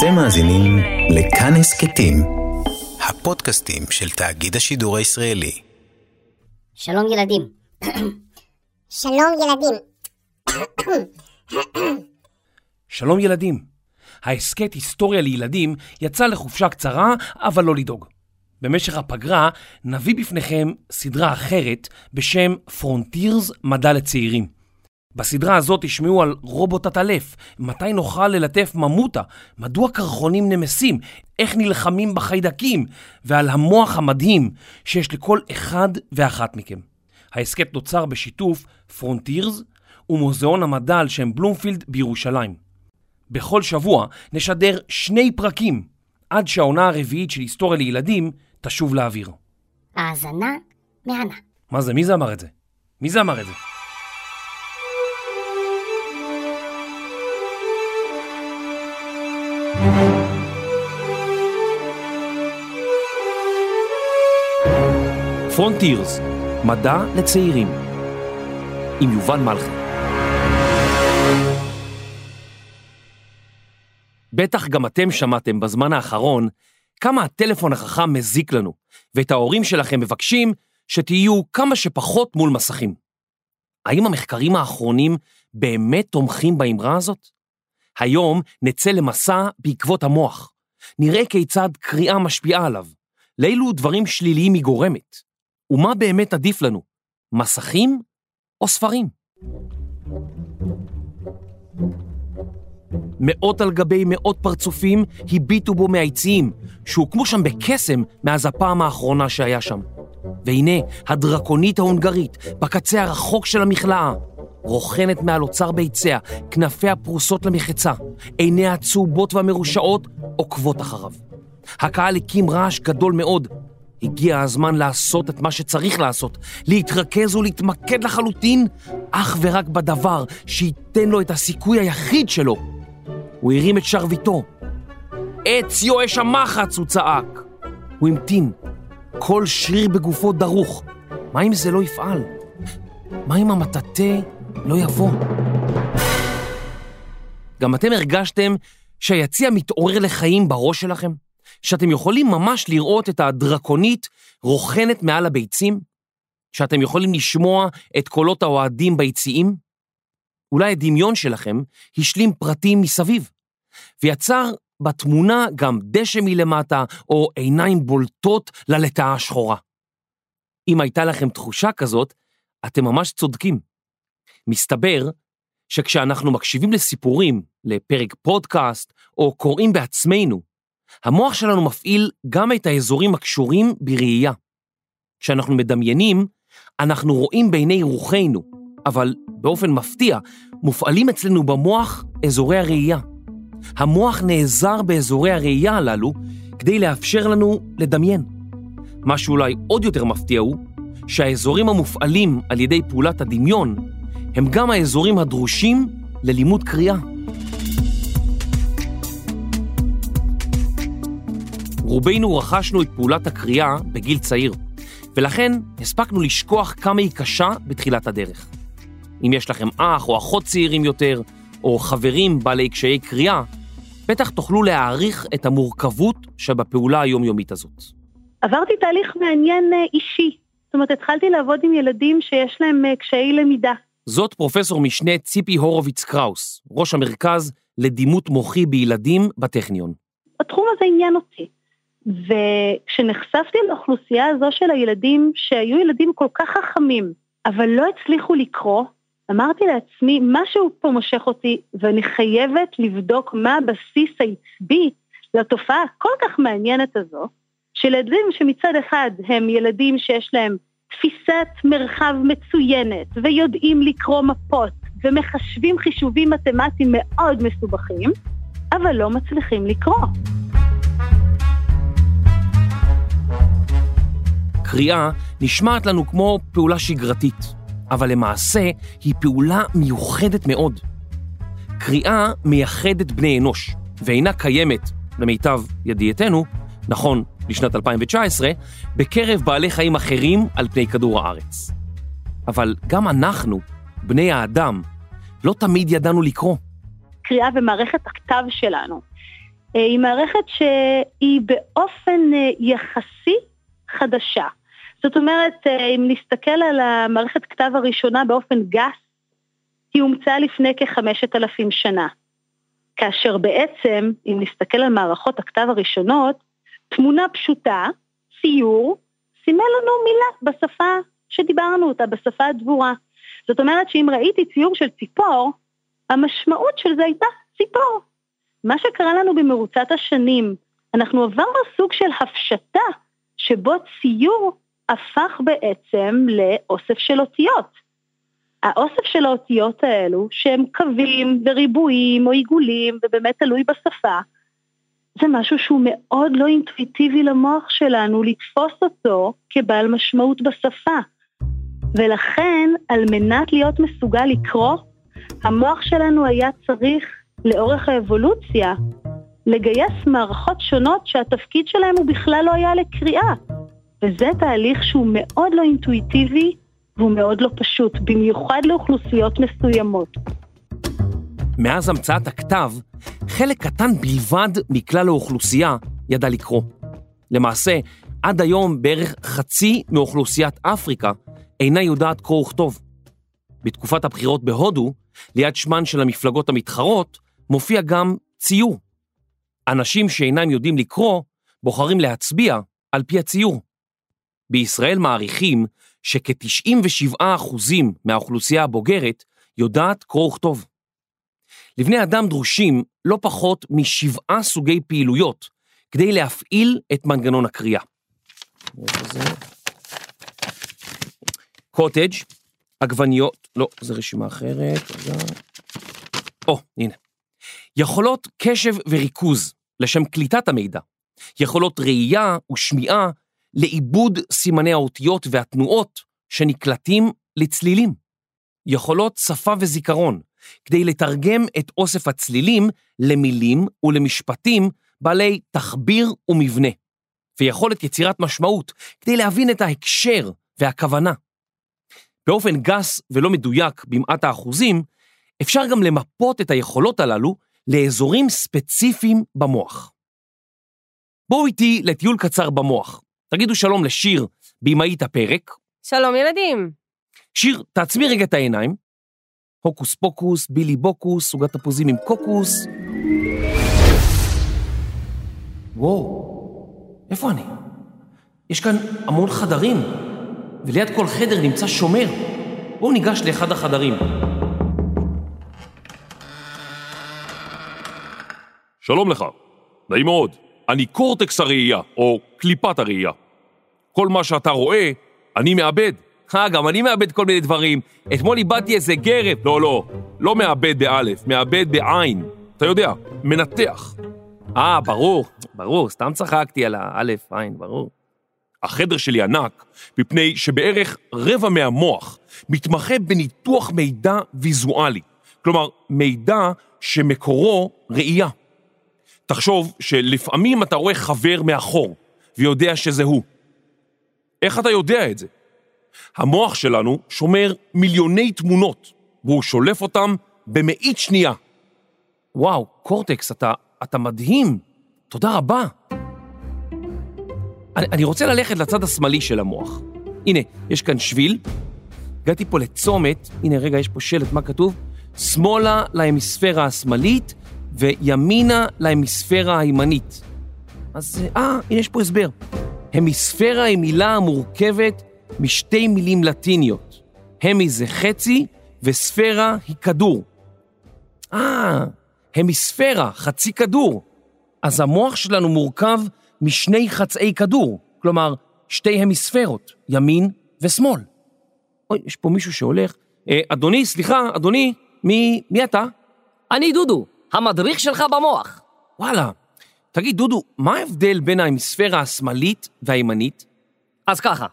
אתם מאזינים לכאן הסכתים, הפודקאסטים של תאגיד השידור הישראלי. שלום ילדים. שלום ילדים. שלום ילדים. ההסכת היסטוריה לילדים יצא לחופשה קצרה, אבל לא לדאוג. במשך הפגרה נביא בפניכם סדרה אחרת בשם פרונטירס מדע לצעירים. בסדרה הזאת תשמעו על רובוט עטלף, מתי נוכל ללטף ממותה, מדוע קרחונים נמסים, איך נלחמים בחיידקים, ועל המוח המדהים שיש לכל אחד ואחת מכם. ההסכת נוצר בשיתוף פרונטירס ומוזיאון המדע על שם בלומפילד בירושלים. בכל שבוע נשדר שני פרקים עד שהעונה הרביעית של היסטוריה לילדים תשוב לאוויר. האזנה מהנה. מה זה? מי זה אמר את זה? מי זה אמר את זה? פרונטירס, מדע לצעירים, עם יובל מלכי. בטח גם אתם שמעתם בזמן האחרון כמה הטלפון החכם מזיק לנו, ואת ההורים שלכם מבקשים שתהיו כמה שפחות מול מסכים. האם המחקרים האחרונים באמת תומכים באמרה הזאת? היום נצא למסע בעקבות המוח. נראה כיצד קריאה משפיעה עליו, לאילו דברים שליליים היא גורמת, ומה באמת עדיף לנו, מסכים או ספרים? מאות על גבי מאות פרצופים הביטו בו מהיציעים, שהוקמו שם בקסם מאז הפעם האחרונה שהיה שם. והנה, הדרקונית ההונגרית, בקצה הרחוק של המכלאה, רוכנת מעל אוצר ביציה, כנפיה פרוסות למחצה, עיניה הצהובות והמרושעות עוקבות אחריו. הקהל הקים רעש גדול מאוד. הגיע הזמן לעשות את מה שצריך לעשות, להתרכז ולהתמקד לחלוטין אך ורק בדבר שייתן לו את הסיכוי היחיד שלו. הוא הרים את שרביטו. עץ יואש המחץ, הוא צעק. הוא המתין. כל שריר בגופו דרוך. מה אם זה לא יפעל? מה אם המטאטא לא יבוא? גם אתם הרגשתם שהיציע מתעורר לחיים בראש שלכם? שאתם יכולים ממש לראות את הדרקונית רוכנת מעל הביצים? שאתם יכולים לשמוע את קולות האוהדים ביציעים? אולי הדמיון שלכם השלים פרטים מסביב, ויצר בתמונה גם דשא מלמטה או עיניים בולטות ללטאה השחורה. אם הייתה לכם תחושה כזאת, אתם ממש צודקים. מסתבר שכשאנחנו מקשיבים לסיפורים, לפרק פודקאסט, או קוראים בעצמנו, המוח שלנו מפעיל גם את האזורים הקשורים בראייה. כשאנחנו מדמיינים, אנחנו רואים בעיני רוחנו, אבל באופן מפתיע, מופעלים אצלנו במוח אזורי הראייה. המוח נעזר באזורי הראייה הללו כדי לאפשר לנו לדמיין. מה שאולי עוד יותר מפתיע הוא שהאזורים המופעלים על ידי פעולת הדמיון הם גם האזורים הדרושים ללימוד קריאה. רובנו רכשנו את פעולת הקריאה בגיל צעיר, ולכן הספקנו לשכוח כמה היא קשה בתחילת הדרך. אם יש לכם אח או אחות צעירים יותר, או חברים בעלי קשיי קריאה, בטח תוכלו להעריך את המורכבות שבפעולה היומיומית הזאת. עברתי תהליך מעניין אה, אישי. זאת אומרת, התחלתי לעבוד עם ילדים שיש להם אה, קשיי למידה. זאת פרופסור משנה ציפי הורוביץ קראוס, ראש המרכז לדימות מוחי בילדים בטכניון. התחום הזה עניין אותי. וכשנחשפתי לאוכלוסייה הזו של הילדים, שהיו ילדים כל כך חכמים, אבל לא הצליחו לקרוא, אמרתי לעצמי, משהו פה מושך אותי, ואני חייבת לבדוק מה הבסיס העצבי לתופעה הכל כך מעניינת הזו, של ילדים שמצד אחד הם ילדים שיש להם תפיסת מרחב מצוינת, ויודעים לקרוא מפות, ומחשבים חישובים מתמטיים מאוד מסובכים, אבל לא מצליחים לקרוא. קריאה נשמעת לנו כמו פעולה שגרתית, אבל למעשה היא פעולה מיוחדת מאוד. קריאה מייחדת בני אנוש, ואינה קיימת, למיטב ידיעתנו, נכון לשנת 2019, בקרב בעלי חיים אחרים על פני כדור הארץ. אבל גם אנחנו, בני האדם, לא תמיד ידענו לקרוא. קריאה במערכת הכתב שלנו אה, היא מערכת שהיא באופן אה, יחסי חדשה. זאת אומרת, אה, אם נסתכל על המערכת כתב הראשונה באופן גס, היא הומצאה לפני כחמשת אלפים שנה. כאשר בעצם, אם נסתכל על מערכות הכתב הראשונות, תמונה פשוטה, ציור, סימן לנו מילה בשפה שדיברנו אותה, בשפה הדבורה. זאת אומרת שאם ראיתי ציור של ציפור, המשמעות של זה הייתה ציפור. מה שקרה לנו במרוצת השנים, אנחנו עברנו סוג של הפשטה, שבו ציור הפך בעצם לאוסף של אותיות. האוסף של האותיות האלו, שהם קווים וריבועים או עיגולים, ובאמת תלוי בשפה, זה משהו שהוא מאוד לא אינטואיטיבי למוח שלנו לתפוס אותו כבעל משמעות בשפה. ולכן, על מנת להיות מסוגל לקרוא, המוח שלנו היה צריך, לאורך האבולוציה, לגייס מערכות שונות שהתפקיד שלהם הוא בכלל לא היה לקריאה. וזה תהליך שהוא מאוד לא אינטואיטיבי והוא מאוד לא פשוט, במיוחד לאוכלוסיות מסוימות. מאז המצאת הכתב, חלק קטן בלבד מכלל האוכלוסייה ידע לקרוא. למעשה, עד היום בערך חצי מאוכלוסיית אפריקה אינה יודעת קרוא וכתוב. בתקופת הבחירות בהודו, ליד שמן של המפלגות המתחרות, מופיע גם ציור. אנשים שאינם יודעים לקרוא, בוחרים להצביע על פי הציור. בישראל מעריכים שכ-97% מהאוכלוסייה הבוגרת יודעת קרוא וכתוב. לבני אדם דרושים לא פחות משבעה סוגי פעילויות כדי להפעיל את מנגנון הקריאה. קוטג', עגבניות, לא, זו רשימה אחרת. או, הנה. יכולות קשב וריכוז לשם קליטת המידע, יכולות ראייה ושמיעה לעיבוד סימני האותיות והתנועות שנקלטים לצלילים, יכולות שפה וזיכרון כדי לתרגם את אוסף הצלילים למילים ולמשפטים בעלי תחביר ומבנה, ויכולת יצירת משמעות כדי להבין את ההקשר והכוונה. באופן גס ולא מדויק במעט האחוזים, אפשר גם למפות את היכולות הללו לאזורים ספציפיים במוח. בואו איתי לטיול קצר במוח. תגידו שלום לשיר, בימאית הפרק. שלום ילדים. שיר, תעצמי רגע את העיניים. הוקוס פוקוס, בילי בוקוס, סוגת תפוזים עם קוקוס. וואו, איפה אני? יש כאן המון חדרים, וליד כל חדר נמצא שומר. בואו ניגש לאחד החדרים. שלום לך, נעים מאוד. אני קורטקס הראייה, או קליפת הראייה. כל מה שאתה רואה, אני מאבד. אה, גם אני מאבד כל מיני דברים. אתמול איבדתי איזה גרב. לא, לא, לא מאבד באלף, מאבד בעין. אתה יודע, מנתח. אה, ברור, ברור, סתם צחקתי על האלף, עין, ברור. החדר שלי ענק, מפני שבערך רבע מהמוח מתמחה בניתוח מידע ויזואלי. כלומר, מידע שמקורו ראייה. תחשוב שלפעמים אתה רואה חבר מאחור, ויודע שזה הוא. איך אתה יודע את זה? המוח שלנו שומר מיליוני תמונות, והוא שולף אותם במאית שנייה. וואו, קורטקס, אתה, אתה מדהים. תודה רבה. אני, אני רוצה ללכת לצד השמאלי של המוח. הנה, יש כאן שביל. הגעתי פה לצומת, הנה רגע, יש פה שלט, מה כתוב? שמאלה להמיספירה השמאלית וימינה להמיספירה הימנית. אז, אה, הנה יש פה הסבר. המיספירה היא מילה המורכבת משתי מילים לטיניות. המי זה חצי וספירה היא כדור. אה, המיספירה, חצי כדור. אז המוח שלנו מורכב משני חצאי כדור, כלומר, שתי המיספרות, ימין ושמאל. אוי, יש פה מישהו שהולך. אה, אדוני, סליחה, אדוני, מי, מי אתה? אני דודו, המדריך שלך במוח. וואלה. תגיד, דודו, מה ההבדל בין ההמיספירה השמאלית והימנית? אז ככה,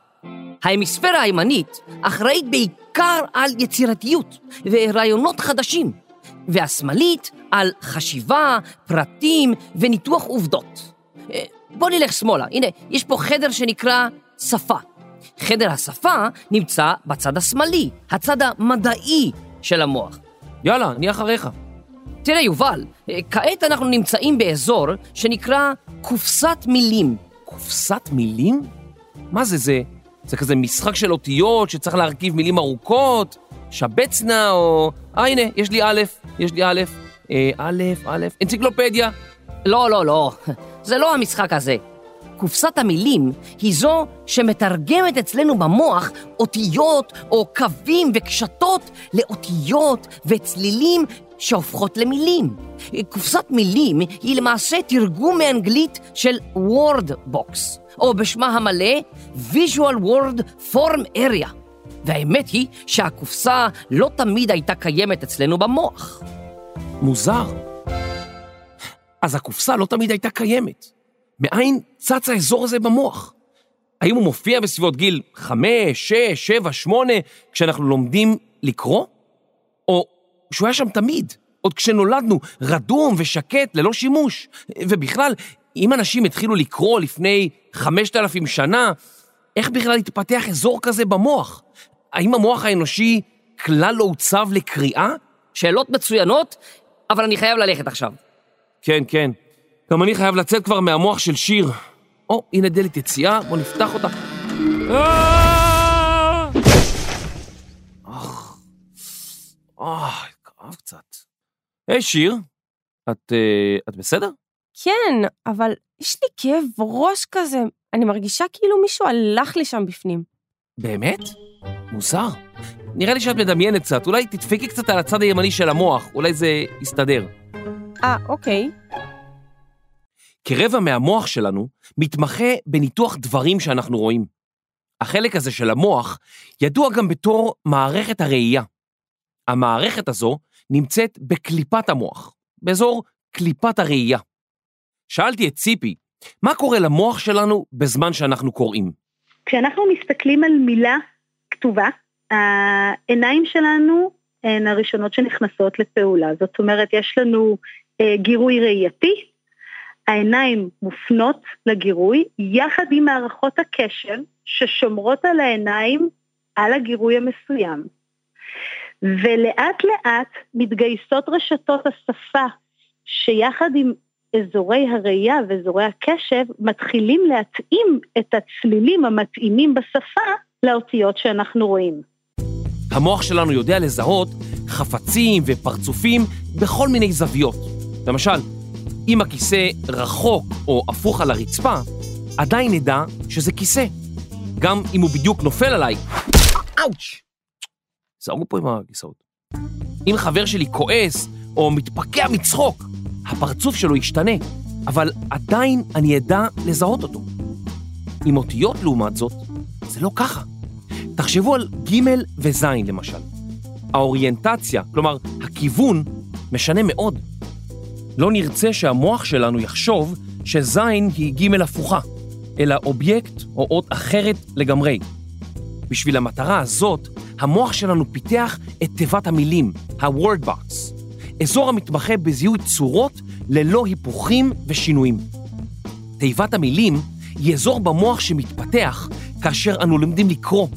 ההמיספירה הימנית אחראית בעיקר על יצירתיות ורעיונות חדשים, והשמאלית על חשיבה, פרטים וניתוח עובדות. אה, בוא נלך שמאלה, הנה, יש פה חדר שנקרא שפה. חדר השפה נמצא בצד השמאלי, הצד המדעי של המוח. יאללה, אני אחריך. תראה, יובל, אה, כעת אנחנו נמצאים באזור שנקרא קופסת מילים. קופסת מילים? מה זה זה? זה כזה משחק של אותיות שצריך להרכיב מילים ארוכות? שבצנה או... אה, הנה, יש לי א', יש לי א', אה, א', א', אנציקלופדיה. לא, לא, לא, זה לא המשחק הזה. קופסת המילים היא זו שמתרגמת אצלנו במוח אותיות או קווים וקשתות לאותיות וצלילים שהופכות למילים. קופסת מילים היא למעשה תרגום מאנגלית של word box, או בשמה המלא visual word form area. והאמת היא שהקופסה לא תמיד הייתה קיימת אצלנו במוח. מוזר. אז הקופסה לא תמיד הייתה קיימת. מאין צץ האזור הזה במוח? האם הוא מופיע בסביבות גיל 5, 6, 7, 8, כשאנחנו לומדים לקרוא? או שהוא היה שם תמיד, עוד כשנולדנו, רדום ושקט, ללא שימוש? ובכלל, אם אנשים התחילו לקרוא לפני 5,000 שנה, איך בכלל התפתח אזור כזה במוח? האם המוח האנושי כלל לא עוצב לקריאה? שאלות מצוינות, אבל אני חייב ללכת עכשיו. כן, כן. גם אני חייב לצאת כבר מהמוח של שיר. או, הנה דלת יציאה, בוא נפתח אותה. אה! אך, אה, כאב קצת. היי, שיר, את, אה, את בסדר? כן, אבל יש לי כאב ראש כזה. אני מרגישה כאילו מישהו הלך לי שם בפנים. באמת? מוזר. נראה לי שאת מדמיינת קצת, אולי תדפקי קצת על הצד הימני של המוח, אולי זה יסתדר. אה, אוקיי. כרבע מהמוח שלנו מתמחה בניתוח דברים שאנחנו רואים. החלק הזה של המוח ידוע גם בתור מערכת הראייה. המערכת הזו נמצאת בקליפת המוח, באזור קליפת הראייה. שאלתי את ציפי, מה קורה למוח שלנו בזמן שאנחנו קוראים? כשאנחנו מסתכלים על מילה כתובה, העיניים שלנו הן הראשונות שנכנסות לפעולה. זאת אומרת, יש לנו אה, גירוי ראייתי, העיניים מופנות לגירוי, יחד עם מערכות הקשב ששומרות על העיניים על הגירוי המסוים. ולאט לאט מתגייסות רשתות השפה שיחד עם אזורי הראייה ואזורי הקשב מתחילים להתאים את הצלילים המתאימים בשפה לאותיות שאנחנו רואים. המוח שלנו יודע לזהות חפצים ופרצופים בכל מיני זוויות. למשל, אם הכיסא רחוק או הפוך על הרצפה, עדיין נדע שזה כיסא. גם אם הוא בדיוק נופל עליי. אאוץ'! זהרו פה עם הכיסאות. אם חבר שלי כועס או מתפקע מצחוק, הפרצוף שלו ישתנה, אבל עדיין אני אדע לזהות אותו. עם אותיות לעומת זאת, זה לא ככה. תחשבו על ג' וז' למשל. האוריינטציה, כלומר הכיוון, משנה מאוד. לא נרצה שהמוח שלנו יחשוב שז' היא ג' הפוכה, אלא אובייקט או אות אחרת לגמרי. בשביל המטרה הזאת, המוח שלנו פיתח את תיבת המילים, ה-word box, אזור המתמחה בזיהוי צורות ללא היפוכים ושינויים. תיבת המילים היא אזור במוח שמתפתח כאשר אנו לומדים לקרוא,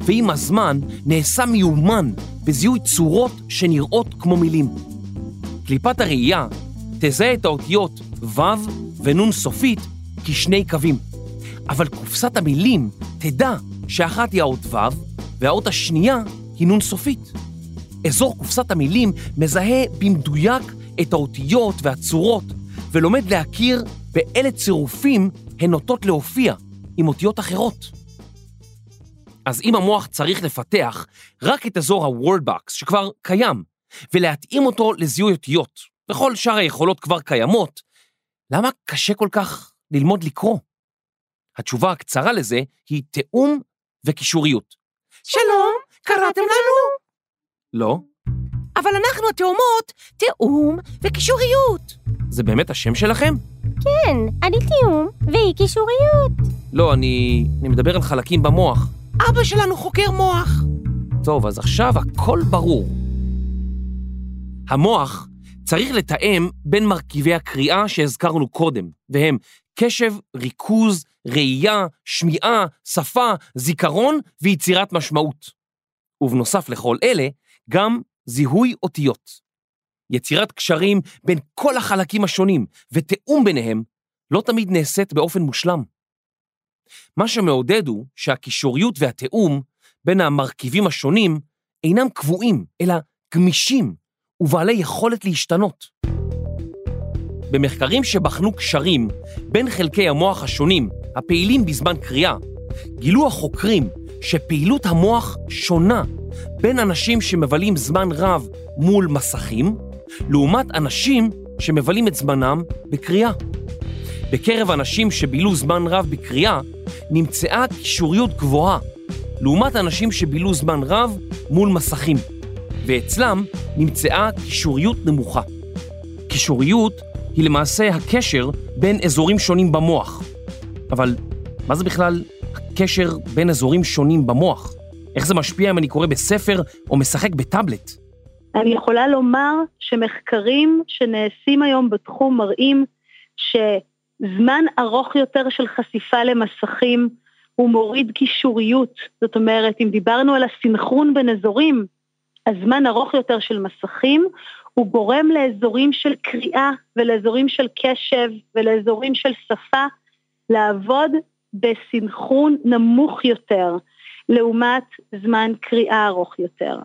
ועם הזמן נעשה מיומן בזיהוי צורות שנראות כמו מילים. קליפת הראייה תזהה את האותיות ו' ונ' סופית כשני קווים, אבל קופסת המילים תדע שאחת היא האות ו' והאות השנייה היא נ' סופית. אזור קופסת המילים מזהה במדויק את האותיות והצורות ולומד להכיר באילו צירופים הן נוטות להופיע עם אותיות אחרות. אז אם המוח צריך לפתח רק את אזור ה-word box שכבר קיים ולהתאים אותו לזיהוי אותיות, וכל שאר היכולות כבר קיימות, למה קשה כל כך ללמוד לקרוא? התשובה הקצרה לזה היא תיאום וקישוריות. שלום, קראתם לנו? לא, אבל אנחנו התאומות, תיאום וקישוריות. זה באמת השם שלכם? כן, אני תיאום והיא קישוריות. לא, אני, אני מדבר על חלקים במוח. אבא שלנו חוקר מוח. טוב, אז עכשיו הכל ברור. המוח צריך לתאם בין מרכיבי הקריאה שהזכרנו קודם, והם קשב, ריכוז, ראייה, שמיעה, שפה, זיכרון ויצירת משמעות. ובנוסף לכל אלה, גם זיהוי אותיות. יצירת קשרים בין כל החלקים השונים ותיאום ביניהם לא תמיד נעשית באופן מושלם. מה שמעודד הוא שהקישוריות והתיאום בין המרכיבים השונים אינם קבועים, אלא גמישים ובעלי יכולת להשתנות. במחקרים שבחנו קשרים בין חלקי המוח השונים הפעילים בזמן קריאה, גילו החוקרים שפעילות המוח שונה בין אנשים שמבלים זמן רב מול מסכים, לעומת אנשים שמבלים את זמנם בקריאה. בקרב אנשים שבילו זמן רב בקריאה, נמצאה קישוריות גבוהה, לעומת אנשים שבילו זמן רב מול מסכים, ואצלם נמצאה קישוריות נמוכה. קישוריות היא למעשה הקשר בין אזורים שונים במוח. אבל מה זה בכלל הקשר בין אזורים שונים במוח? איך זה משפיע אם אני קורא בספר או משחק בטאבלט? אני יכולה לומר שמחקרים שנעשים היום בתחום מראים שזמן ארוך יותר של חשיפה למסכים הוא מוריד קישוריות. זאת אומרת, אם דיברנו על הסינכרון בין אזורים, הזמן ארוך יותר של מסכים הוא גורם לאזורים של קריאה ולאזורים של קשב ולאזורים של שפה לעבוד בסינכרון נמוך יותר, לעומת זמן קריאה ארוך יותר.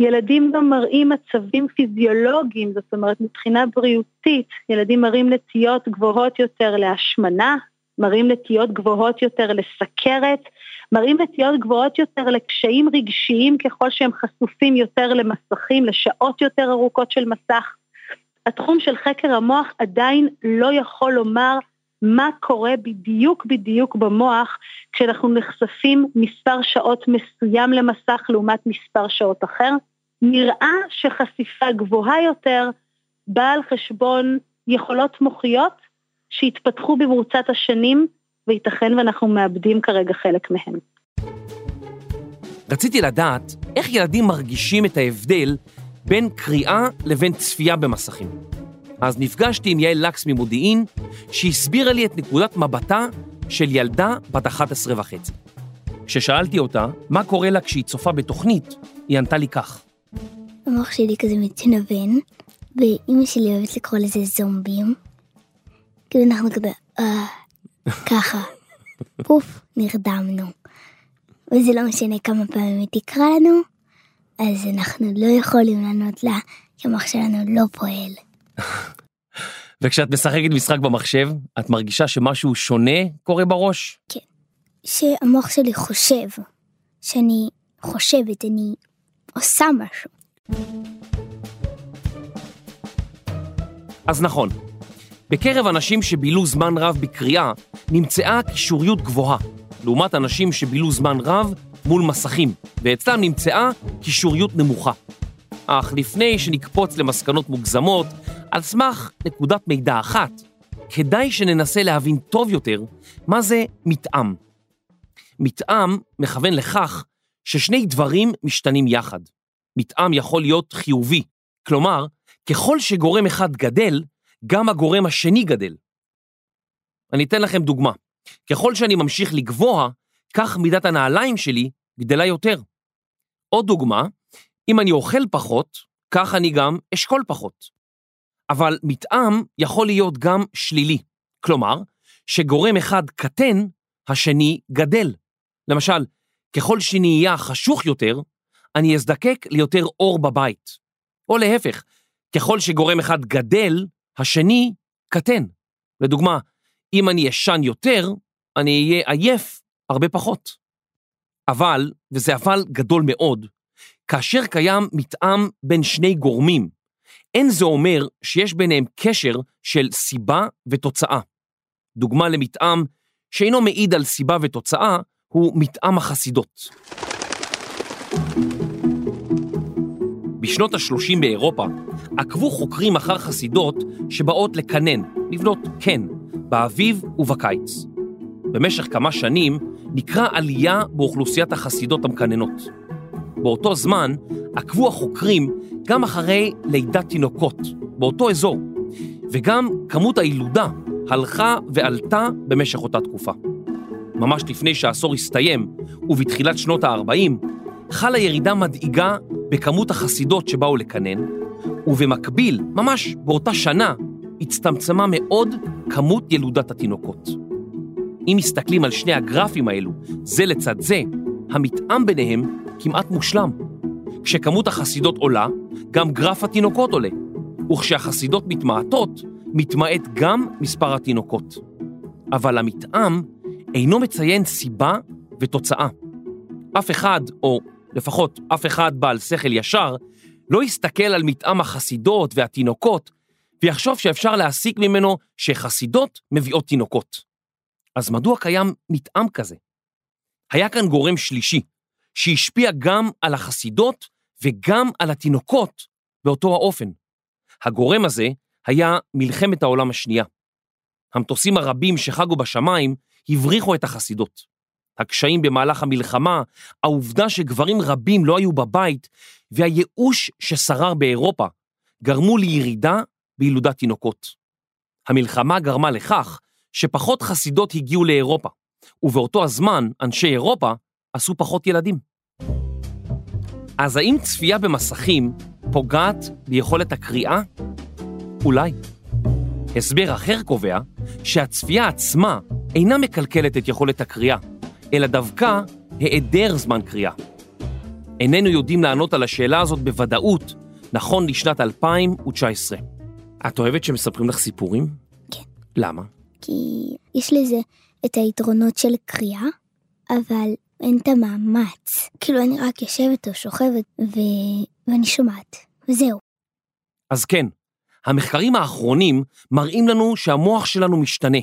ילדים גם מראים מצבים פיזיולוגיים, זאת אומרת מבחינה בריאותית, ילדים מראים נטיות גבוהות יותר להשמנה, מראים נטיות גבוהות יותר לסכרת, מראים נטיות גבוהות יותר לקשיים רגשיים ככל שהם חשופים יותר למסכים, לשעות יותר ארוכות של מסך. התחום של חקר המוח עדיין לא יכול לומר מה קורה בדיוק בדיוק במוח כשאנחנו נחשפים מספר שעות מסוים למסך לעומת מספר שעות אחר. נראה שחשיפה גבוהה יותר באה על חשבון יכולות מוחיות שהתפתחו במרוצת השנים וייתכן ואנחנו מאבדים כרגע חלק מהם. רציתי לדעת איך ילדים מרגישים את ההבדל בין קריאה לבין צפייה במסכים. אז נפגשתי עם יעל לקס ממודיעין, שהסבירה לי את נקודת מבטה של ילדה בת 11 וחצי. כששאלתי אותה מה קורה לה כשהיא צופה בתוכנית, היא ענתה לי כך. המוח שלי כזה מתנוון, ואימא שלי אוהבת לקרוא לזה זומבים. כאילו אנחנו כזה, אה, ככה. פוף, נרדמנו. וזה לא משנה כמה פעמים היא תקרא לנו, אז אנחנו לא יכולים לענות לה, כי המוח שלנו לא פועל. וכשאת משחקת משחק במחשב, את מרגישה שמשהו שונה קורה בראש? כן. שהמוח שלי חושב, שאני חושבת, אני עושה משהו. אז נכון, בקרב אנשים שבילו זמן רב בקריאה, נמצאה קישוריות גבוהה, לעומת אנשים שבילו זמן רב מול מסכים, ואצלם נמצאה קישוריות נמוכה. אך לפני שנקפוץ למסקנות מוגזמות, על סמך נקודת מידע אחת, כדאי שננסה להבין טוב יותר מה זה מתאם. מתאם מכוון לכך ששני דברים משתנים יחד. מתאם יכול להיות חיובי, כלומר, ככל שגורם אחד גדל, גם הגורם השני גדל. אני אתן לכם דוגמה. ככל שאני ממשיך לגבוה, כך מידת הנעליים שלי גדלה יותר. עוד דוגמה, אם אני אוכל פחות, כך אני גם אשקול פחות. אבל מתאם יכול להיות גם שלילי. כלומר, שגורם אחד קטן, השני גדל. למשל, ככל שנהיה חשוך יותר, אני אזדקק ליותר אור בבית. או להפך, ככל שגורם אחד גדל, השני קטן. לדוגמה, אם אני ישן יותר, אני אהיה עייף הרבה פחות. אבל, וזה אבל גדול מאוד, כאשר קיים מתאם בין שני גורמים, אין זה אומר שיש ביניהם קשר של סיבה ותוצאה. דוגמה למתאם שאינו מעיד על סיבה ותוצאה הוא מתאם החסידות. בשנות ה-30 באירופה עקבו חוקרים אחר חסידות שבאות לקנן, לבנות קן, באביב ובקיץ. במשך כמה שנים נקרא עלייה באוכלוסיית החסידות המקננות. באותו זמן עקבו החוקרים גם אחרי לידת תינוקות באותו אזור, וגם כמות הילודה הלכה ועלתה במשך אותה תקופה. ממש לפני שהעשור הסתיים, ובתחילת שנות ה-40, חלה ירידה מדאיגה בכמות החסידות שבאו לקנן, ובמקביל, ממש באותה שנה, הצטמצמה מאוד כמות ילודת התינוקות. אם מסתכלים על שני הגרפים האלו, זה לצד זה, המתאם ביניהם כמעט מושלם. כשכמות החסידות עולה, גם גרף התינוקות עולה, וכשהחסידות מתמעטות, מתמעט גם מספר התינוקות. אבל המתאם אינו מציין סיבה ותוצאה. אף אחד, או לפחות אף אחד בעל שכל ישר, לא יסתכל על מתאם החסידות והתינוקות ויחשוב שאפשר להסיק ממנו שחסידות מביאות תינוקות. אז מדוע קיים מתאם כזה? היה כאן גורם שלישי, שהשפיע גם על החסידות וגם על התינוקות באותו האופן. הגורם הזה היה מלחמת העולם השנייה. המטוסים הרבים שחגו בשמיים הבריחו את החסידות. הקשיים במהלך המלחמה, העובדה שגברים רבים לא היו בבית והייאוש ששרר באירופה גרמו לירידה בילודת תינוקות. המלחמה גרמה לכך שפחות חסידות הגיעו לאירופה, ובאותו הזמן אנשי אירופה עשו פחות ילדים. אז האם צפייה במסכים פוגעת ביכולת הקריאה? אולי. הסבר אחר קובע שהצפייה עצמה אינה מקלקלת את יכולת הקריאה, אלא דווקא היעדר זמן קריאה. איננו יודעים לענות על השאלה הזאת בוודאות, נכון לשנת 2019. את אוהבת שמספרים לך סיפורים? כן. למה? כי יש לזה את היתרונות של קריאה, אבל אין את המאמץ. כאילו אני רק יושבת או שוכבת ו... ואני שומעת, וזהו. אז כן, המחקרים האחרונים מראים לנו שהמוח שלנו משתנה,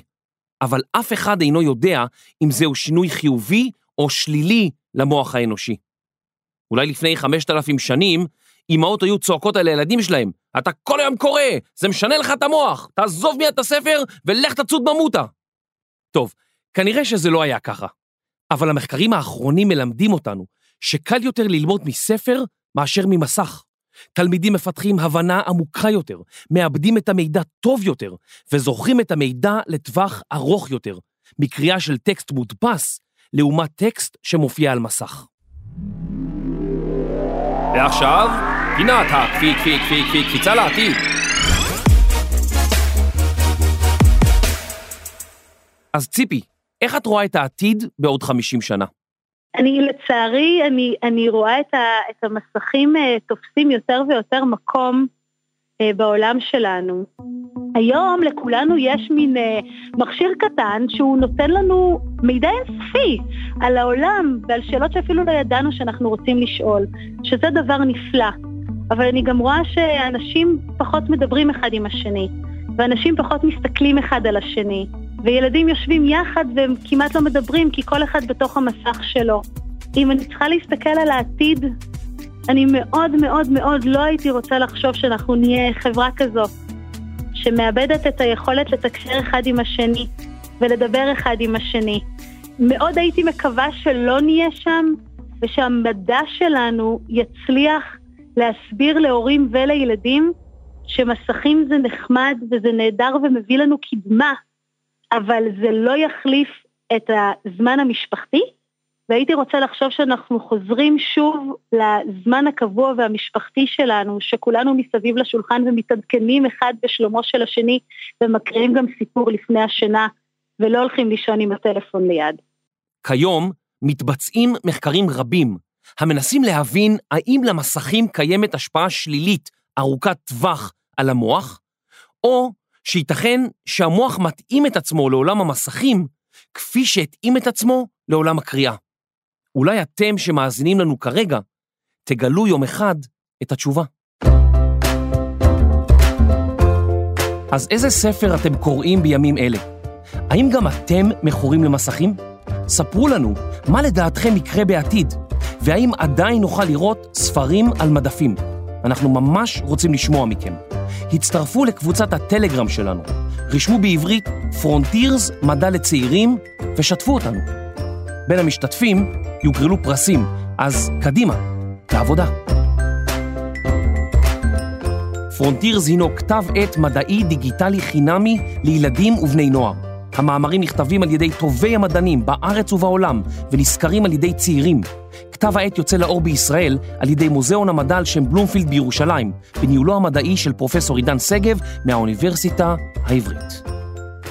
אבל אף אחד אינו יודע אם זהו שינוי חיובי או שלילי למוח האנושי. אולי לפני 5,000 שנים, אמהות היו צועקות על הילדים שלהם, אתה כל היום קורא, זה משנה לך את המוח, תעזוב מיד את הספר ולך תצוד במוטה. טוב, כנראה שזה לא היה ככה, אבל המחקרים האחרונים מלמדים אותנו שקל יותר ללמוד מספר מאשר ממסך. תלמידים מפתחים הבנה עמוקה יותר, מאבדים את המידע טוב יותר, וזוכרים את המידע לטווח ארוך יותר, מקריאה של טקסט מודפס, לעומת טקסט שמופיע על מסך. ועכשיו, פינת הקפי, קפי, קפי, קפי, קפיצה לעתיד. אז ציפי, איך את רואה את העתיד בעוד 50 שנה? אני לצערי, אני, אני רואה את, ה, את המסכים אה, תופסים יותר ויותר מקום אה, בעולם שלנו. היום לכולנו יש מין אה, מכשיר קטן שהוא נותן לנו מידע אינסופי על העולם ועל שאלות שאפילו לא ידענו שאנחנו רוצים לשאול, שזה דבר נפלא. אבל אני גם רואה שאנשים פחות מדברים אחד עם השני, ואנשים פחות מסתכלים אחד על השני. וילדים יושבים יחד והם כמעט לא מדברים כי כל אחד בתוך המסך שלו. אם אני צריכה להסתכל על העתיד, אני מאוד מאוד מאוד לא הייתי רוצה לחשוב שאנחנו נהיה חברה כזו, שמאבדת את היכולת לתקשר אחד עם השני ולדבר אחד עם השני. מאוד הייתי מקווה שלא נהיה שם, ושהמדע שלנו יצליח להסביר להורים ולילדים שמסכים זה נחמד וזה נהדר ומביא לנו קדמה, אבל זה לא יחליף את הזמן המשפחתי, והייתי רוצה לחשוב שאנחנו חוזרים שוב לזמן הקבוע והמשפחתי שלנו, שכולנו מסביב לשולחן ומתעדכנים אחד בשלומו של השני, ומקריאים גם סיפור לפני השינה, ולא הולכים לישון עם הטלפון ליד. כיום מתבצעים מחקרים רבים המנסים להבין האם למסכים קיימת השפעה שלילית ארוכת טווח על המוח, או שייתכן שהמוח מתאים את עצמו לעולם המסכים כפי שהתאים את עצמו לעולם הקריאה. אולי אתם שמאזינים לנו כרגע, תגלו יום אחד את התשובה. אז איזה ספר אתם קוראים בימים אלה? האם גם אתם מכורים למסכים? ספרו לנו מה לדעתכם יקרה בעתיד, והאם עדיין נוכל לראות ספרים על מדפים. אנחנו ממש רוצים לשמוע מכם. הצטרפו לקבוצת הטלגרם שלנו, רשמו בעברית פרונטירס מדע לצעירים ושתפו אותנו. בין המשתתפים יוגרלו פרסים, אז קדימה, לעבודה. פרונטירס הינו כתב עת מדעי דיגיטלי חינמי לילדים ובני נוער. המאמרים נכתבים על ידי טובי המדענים בארץ ובעולם ונסקרים על ידי צעירים. כתב העת יוצא לאור בישראל על ידי מוזיאון המדע על שם בלומפילד בירושלים, בניהולו המדעי של פרופסור עידן שגב מהאוניברסיטה העברית.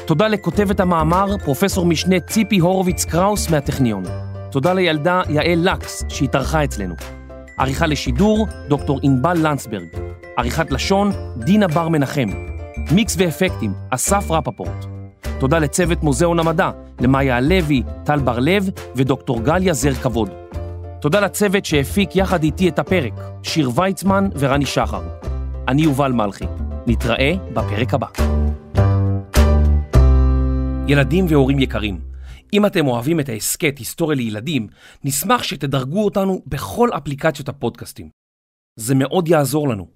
תודה לכותבת המאמר, פרופסור משנה ציפי הורוביץ קראוס מהטכניון. תודה לילדה יעל לקס שהתארחה אצלנו. עריכה לשידור, דוקטור ענבל לנצברג. עריכת לשון, דינה בר מנחם. מיקס ואפקטים, אסף רפפורט. תודה לצוות מוזיאון המדע, למאיה הלוי, טל בר לב ודוקטור גליה זר כבוד. תודה לצוות שהפיק יחד איתי את הפרק, שיר ויצמן ורני שחר. אני יובל מלכי. נתראה בפרק הבא. ילדים והורים יקרים, אם אתם אוהבים את ההסכת היסטוריה לילדים, נשמח שתדרגו אותנו בכל אפליקציות הפודקאסטים. זה מאוד יעזור לנו.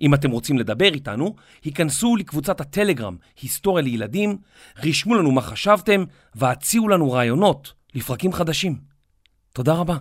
אם אתם רוצים לדבר איתנו, היכנסו לקבוצת הטלגרם היסטוריה לילדים, רשמו לנו מה חשבתם והציעו לנו רעיונות לפרקים חדשים. תודה רבה.